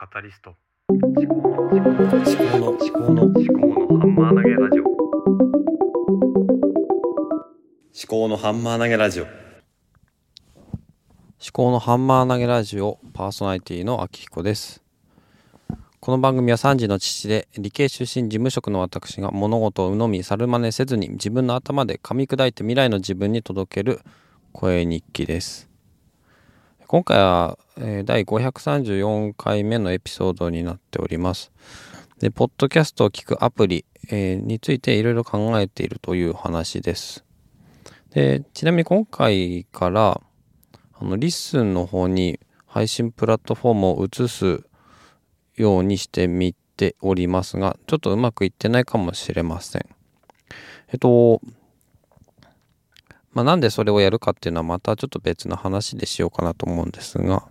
カタリスト。思考の思考の思考の思考のハンマー投げラジオ。思考のハンマー投げラジオ。思考のハンマー投げラジオパーソナリティの秋彦です。この番組は3児の父で理系出身事務職の私が物事を鵜呑み猿真似せずに自分の頭で噛み砕いて未来の自分に届ける声日記です。今回は、え第534回目のエピソードになっております。でポッドキャストを聞くアプリ、えについていろいろ考えているという話です。でちなみに今回からあの LISTEN の方に配信プラットフォームを移すようにしてみておりますがちょっとうまくいってないかもしれません。えっとまあなんでそれをやるかっていうのはまたちょっと別の話でしようかなと思うんですが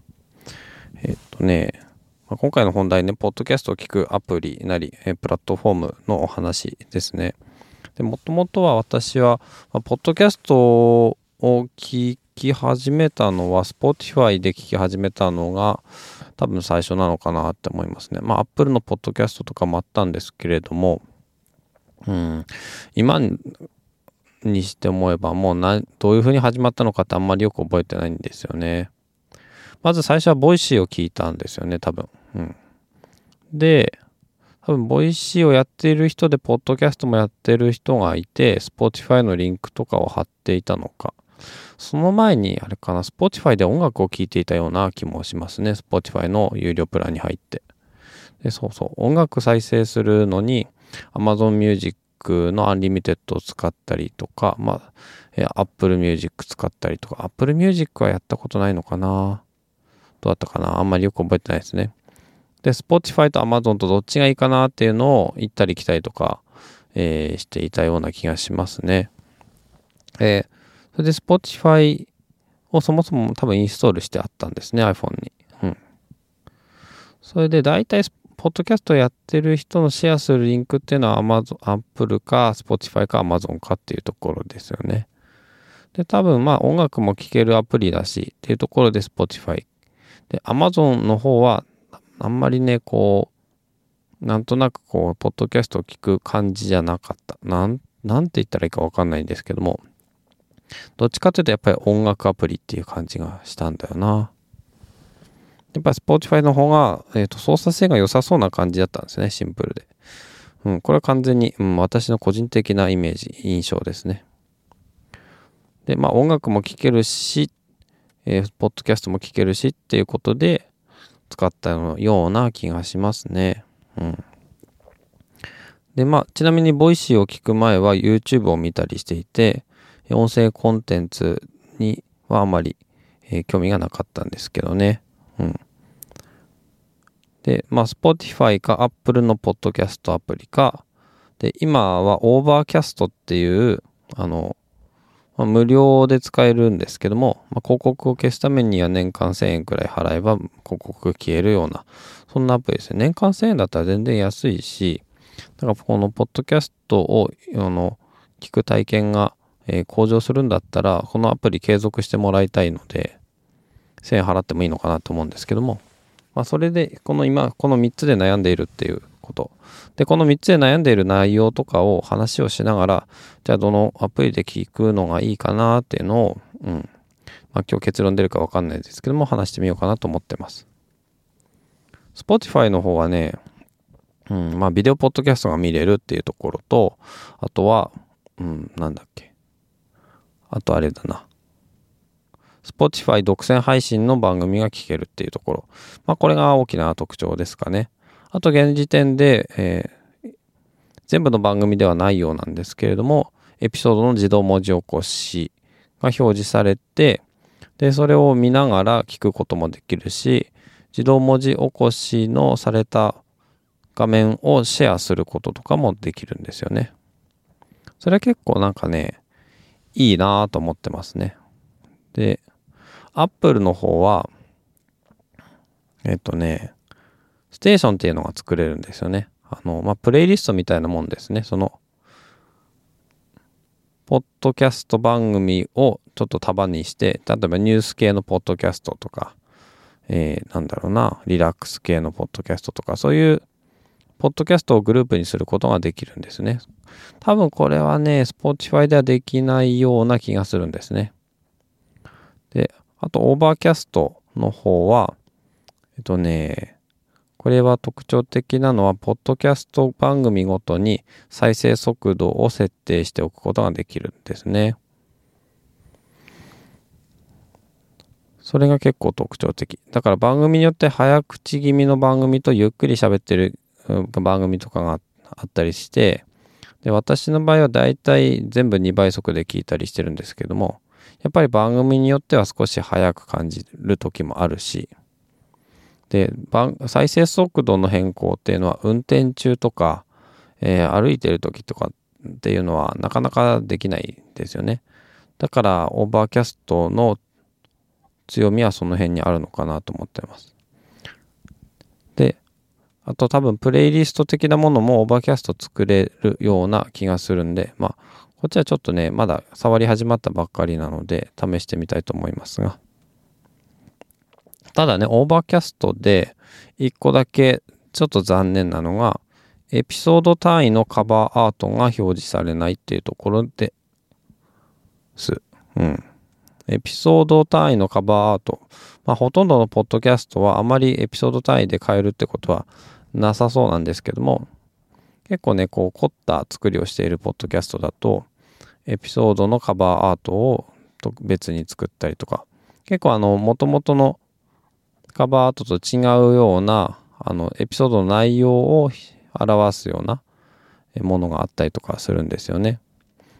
えっとねまあ今回の本題ね、ポッドキャストを聞くアプリなり、えプラットフォームのお話ですね。で、もともとは私は、まあポッドキャストを聞き始めたのは、Spotify で聞き始めたのが、多分最初なのかなって思いますね。まあ、Apple のポッドキャストとかもあったんですけれども、うん、今にして思えば、もう、どういう風に始まったのかってあんまりよく覚えてないんですよね。まず最初は Voicy を聞いたんですよね、多分。うん。で、多分、 Voicy をやっている人で、ポッドキャストもやってる人がいて、Spotify のリンクとかを貼っていたのか。その前に、あれかな、Spotify で音楽を聴いていたような気もしますね。Spotify の有料プランに入って。で、そうそう。音楽再生するのに、Amazon Music の Unlimited を使ったりとか、まあ、Apple Music 使ったりとか、Apple Music はやったことないのかなどうだったかな？あんまりよく覚えてないですね。で、Spotify と Amazon とどっちがいいかなっていうのを行ったり来たりとか、えーしていたような気がしますね。えーそれで Spotify をそもそも多分インストールしてあったんですね、iPhone に。うん。それで大体、ポッドキャストやってる人のシェアするリンクっていうのは Amazon、Apple か Spotify か Amazon かっていうところですよね。で、多分まあ音楽も聴けるアプリだしっていうところで Spotify。で、Amazon の方はあんまりね、こう、なんとなくこう、ポッドキャストを聞く感じじゃなかった。なん、なんて言ったらいいかわかんないんですけども、どっちかというとやっぱり音楽アプリっていう感じがしたんだよな。やっぱ Spotify の方が、えっ、と、操作性が良さそうな感じだったんですね、シンプルで。うん、これは完全に、うん、私の個人的なイメージ、印象ですね。で、まあ音楽も聴けるし、えーポッドキャストも聞けるしっていうことで使ったような気がしますね。うん。で、まあ、ちなみに Voicy を聞く前は YouTube を見たりしていて、音声コンテンツにはあまり、えー興味がなかったんですけどね。うん。で、まあ、Spotify か Apple のポッドキャストアプリか、で、今は Overcast っていう、あの、まあ、無料で使えるんですけども、まあ、広告を消すためには年間1000円くらい払えば広告が消えるような、そんなアプリですね。年間1000円だったら全然安いし、だからこのポッドキャストを、あの、聞く体験が、えー向上するんだったら、このアプリ継続してもらいたいので、1000円払ってもいいのかなと思うんですけども、まあ、それで、この今、この3つで悩んでいるっていうこと。で、この3つで悩んでいる内容とかを話をしながら、じゃあどのアプリで聞くのがいいかなっていうのを、うん。まあ今日結論出るかわかんないですけども、話してみようかなと思ってます。Spotify の方はね、うん、まあビデオポッドキャストが見れるっていうところと、あとは、うん、なんだっけ。あとあれだな。Spotify 独占配信の番組が聞けるっていうところ。まあこれが大きな特徴ですかね。あと現時点で、えー全部の番組ではないようなんですけれども、エピソードの自動文字起こしが表示されて、で、それを見ながら聞くこともできるし、自動文字起こしのされた画面をシェアすることとかもできるんですよね。それは結構なんかね、いいなぁと思ってますね。で、Apple の方は、えっとね、ステーションっていうのが作れるんですよね。あの、まあ、プレイリストみたいなもんですね。その、ポッドキャスト番組をちょっと束にして、例えばニュース系のポッドキャストとか、えーなんだろうな、リラックス系のポッドキャストとか、そういうポッドキャストをグループにすることができるんですね。多分これはね、Spotify ではできないような気がするんですね。で、あと、 Overcast の方は、えっとね、これは特徴的なのは、ポッドキャスト番組ごとに再生速度を設定しておくことができるんですね。それが結構特徴的。だから番組によって早口気味の番組とゆっくり喋ってる番組とかがあったりして、で、私の場合はだいたい全部2倍速で聞いたりしてるんですけども、やっぱり番組によっては少し早く感じる時もあるし、で、再生速度の変更っていうのは運転中とか、えー歩いてる時とかっていうのはなかなかできないですよね。だから Overcast の強みはその辺にあるのかなと思ってます。で、あと多分プレイリスト的なものも Overcast 作れるような気がするんで、まあ、こっちはちょっとね、まだ触り始まったばっかりなので、試してみたいと思いますが。ただね、 Overcast で一個だけちょっと残念なのが、エピソード単位のカバーアートが表示されないっていうところです。うん。エピソード単位のカバーアート。まあ、ほとんどのポッドキャストはあまりエピソード単位で変えるってことはなさそうなんですけども、結構ね、こう凝った作りをしているポッドキャストだと、エピソードのカバーアートをと別に作ったりとか、結構あの、元々のカバーアートと違うような、あの、エピソードの内容を表すようなものがあったりとかするんですよね。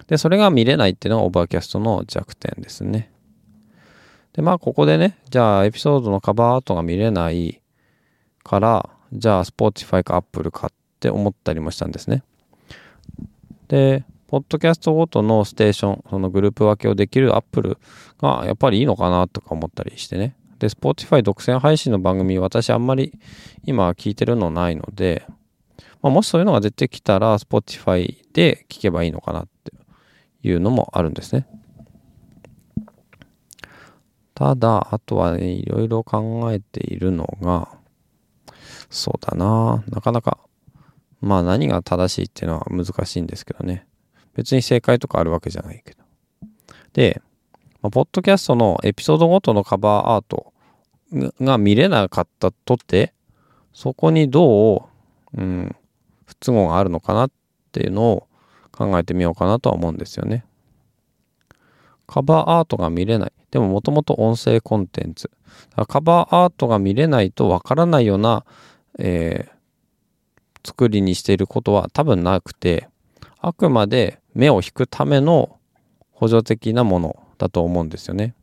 で、それが見れないっていうのが Overcast の弱点ですね。で、まあ、ここでね、じゃあ、エピソードのカバーアートが見れないから、じゃあ、Spotify か Apple かって思ったりもしたんですね。で、ポッドキャストごとのステーション、そのグループ分けをできる Apple がやっぱりいいのかなとか思ったりしてね。で、Spotify 独占配信の番組、私あんまり今聞いてるのないので、まあ、もしそういうのが出てきたら、Spotify で聞けばいいのかなっていうのもあるんですね。ただ、あとはね、いろいろ考えているのが、そうだな、なかなか、まあ何が正しいっていうのは難しいんですけどね。別に正解とかあるわけじゃないけど。で、まあ、ポッドキャストのエピソードごとのカバーアートが見れなかったとって、そこにどう、うん、不都合があるのかなっていうのを考えてみようかなとは思うんですよね。カバーアートが見れない。でももともと音声コンテンツ。カバーアートが見れないとわからないような、えー作りにしていることは多分なくて、あくまで目を引くための補助的なものだと思うんですよね。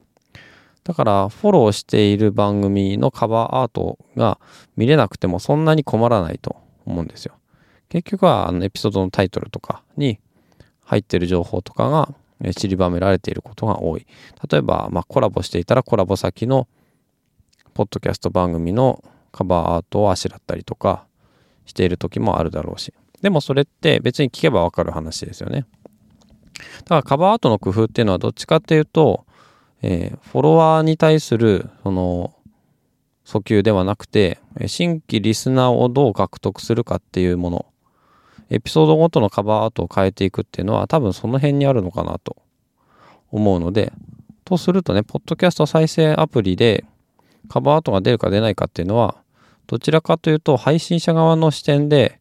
だからフォローしている番組のカバーアートが見れなくてもそんなに困らないと思うんですよ。結局はあのエピソードのタイトルとかに入ってる情報とかが散りばめられていることが多い。例えば、まあ、コラボしていたらコラボ先のポッドキャスト番組のカバーアートをあしらったりとかしている時もあるだろうし。でもそれって別に聞けばわかる話ですよね。だからカバーアートの工夫っていうのはどっちかっていうと、えーフォロワーに対するその訴求ではなくて、新規リスナーをどう獲得するかっていうもの。エピソードごとのカバーアートを変えていくっていうのは多分その辺にあるのかなと思うので、とするとね、ポッドキャスト再生アプリでカバーアートが出るか出ないかっていうのは、どちらかというと配信者側の視点で、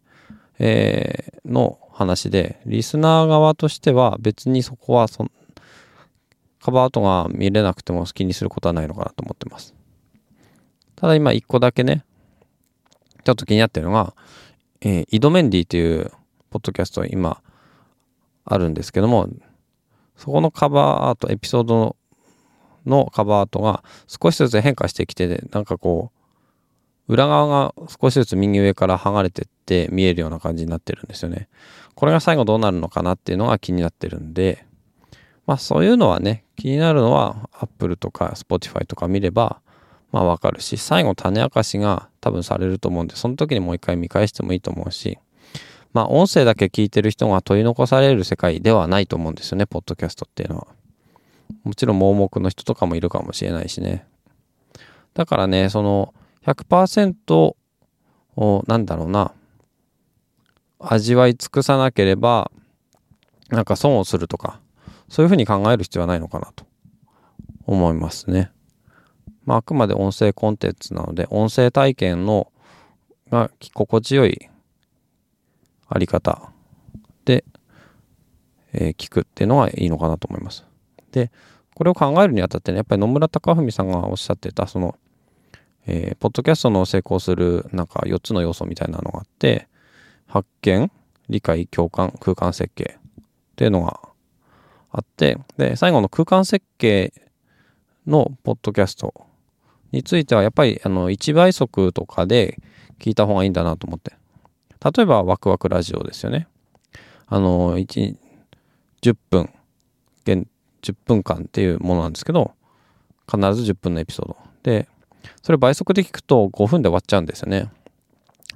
えーの話で、リスナー側としては別にそこはそカバーアートが見れなくても気にすることはないのかなと思ってます。ただ今一個だけね、ちょっと気になってるのが、えーイドメンディというポッドキャスト今あるんですけども、そこのカバーアート、エピソードのカバーアートが少しずつ変化してきて、なんかこう、裏側が少しずつ右上から剥がれてっって見えるような感じになってるんですよね。これが最後どうなるのかなっていうのが気になってるんで、まあそういうのはね、気になるのは Apple とか Spotify とか見れば、まあわかるし、最後種明かしが多分されると思うんで、その時にもう一回見返してもいいと思うし、まあ音声だけ聞いてる人が取り残される世界ではないと思うんですよね、ポッドキャストっていうのは。もちろん盲目の人とかもいるかもしれないしね。だからね、その100%を、なんだろうな、味わい尽くさなければ、なんか損をするとか、そういうふうに考える必要はないのかなと思いますね。まあ、あくまで音声コンテンツなので、音声体験のが心地よいあり方で、えー聞くっていうのがいいのかなと思います。で、これを考えるにあたってね、やっぱり野村隆文さんがおっしゃってた、その、えーポッドキャストの成功するなんか4つの要素みたいなのがあって、発見、理解、共感、空間設計っていうのがあって、で、最後の空間設計のポッドキャストについては、やっぱりあの1倍速とかで聞いた方がいいんだなと思って。例えば、ワクワクラジオですよね。あの、1、10分、10分間っていうものなんですけど、必ず10分のエピソード。で、それ倍速で聞くと5分で終わっちゃうんですよね。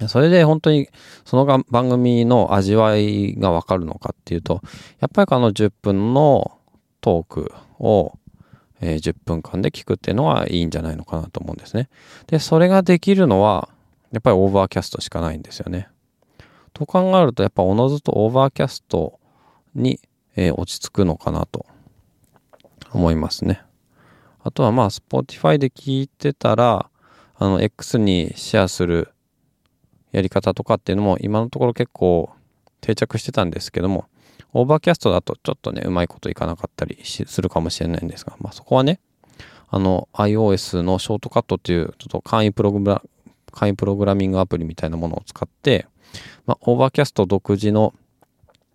それで本当にそのが番組の味わいがわかるのかっていうと、やっぱりあの10分のトークを、え10分間で聞くっていうのはいいんじゃないのかなと思うんですね。で、それができるのは、やっぱり Overcast しかないんですよね。と考えると、やっぱおのずと Overcast に、え落ち着くのかなと思いますね。あとはまあ、Spotify で聞いてたら、あの、X にシェアするやり方とかっていうのも今のところ結構定着してたんですけども、 Overcast だとちょっとね、うまいこといかなかったりするかもしれないんですが、まあそこはね、あの、iOS のショートカットっていう、ちょっと簡易プログラ、簡易プログラミングアプリみたいなものを使って、まあ、 Overcast 独自の、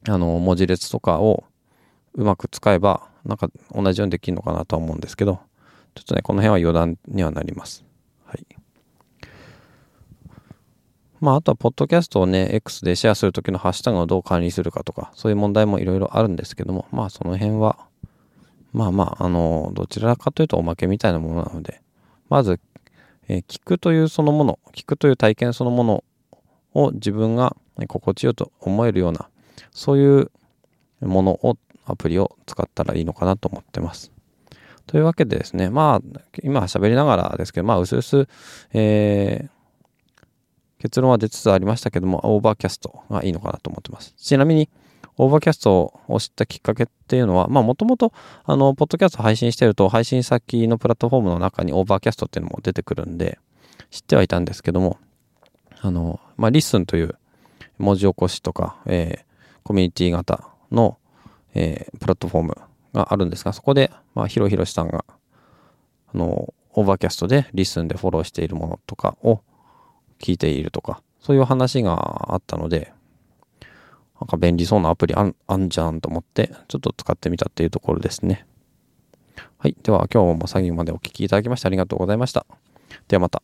あの、文字列とかをうまく使えば、なんか同じようにできるのかなとは思うんですけど、ちょっとね、この辺は余談にはなります。はい。まあ、あとは、ポッドキャストをね、X でシェアするときのハッシュタグをどう管理するかとか、そういう問題もいろいろあるんですけども、まあ、その辺は、まあまあ、あの、どちらかというとおまけみたいなものなので、まず、えー聞くというそのもの、聞くという体験そのものを自分が心地よいと思えるような、そういうものを、アプリを使ったらいいのかなと思ってます。というわけでですね、まあ、今喋りながらですけど、まあ、うすうす、えー結論は出つつありましたけども、 Overcast がいいのかなと思ってます。ちなみに、Overcast を知ったきっかけっていうのは、まあ、もともと、あの、ポッドキャスト配信してると、配信先のプラットフォームの中に Overcast っていうのも出てくるんで、知ってはいたんですけども、あの、まあ、 LISTEN という文字起こしとか、えーコミュニティ型の、えープラットフォームがあるんですが、そこで、まあ、ヒロヒロシさんが、あの、 Overcast で LISTEN でフォローしているものとかを聞いているとか、そういう話があったので、なんか便利そうなアプリあんあんじゃんと思って、ちょっと使ってみたっていうところですね。はい。では今日も最後までお聞きいただきましてありがとうございました。ではまた。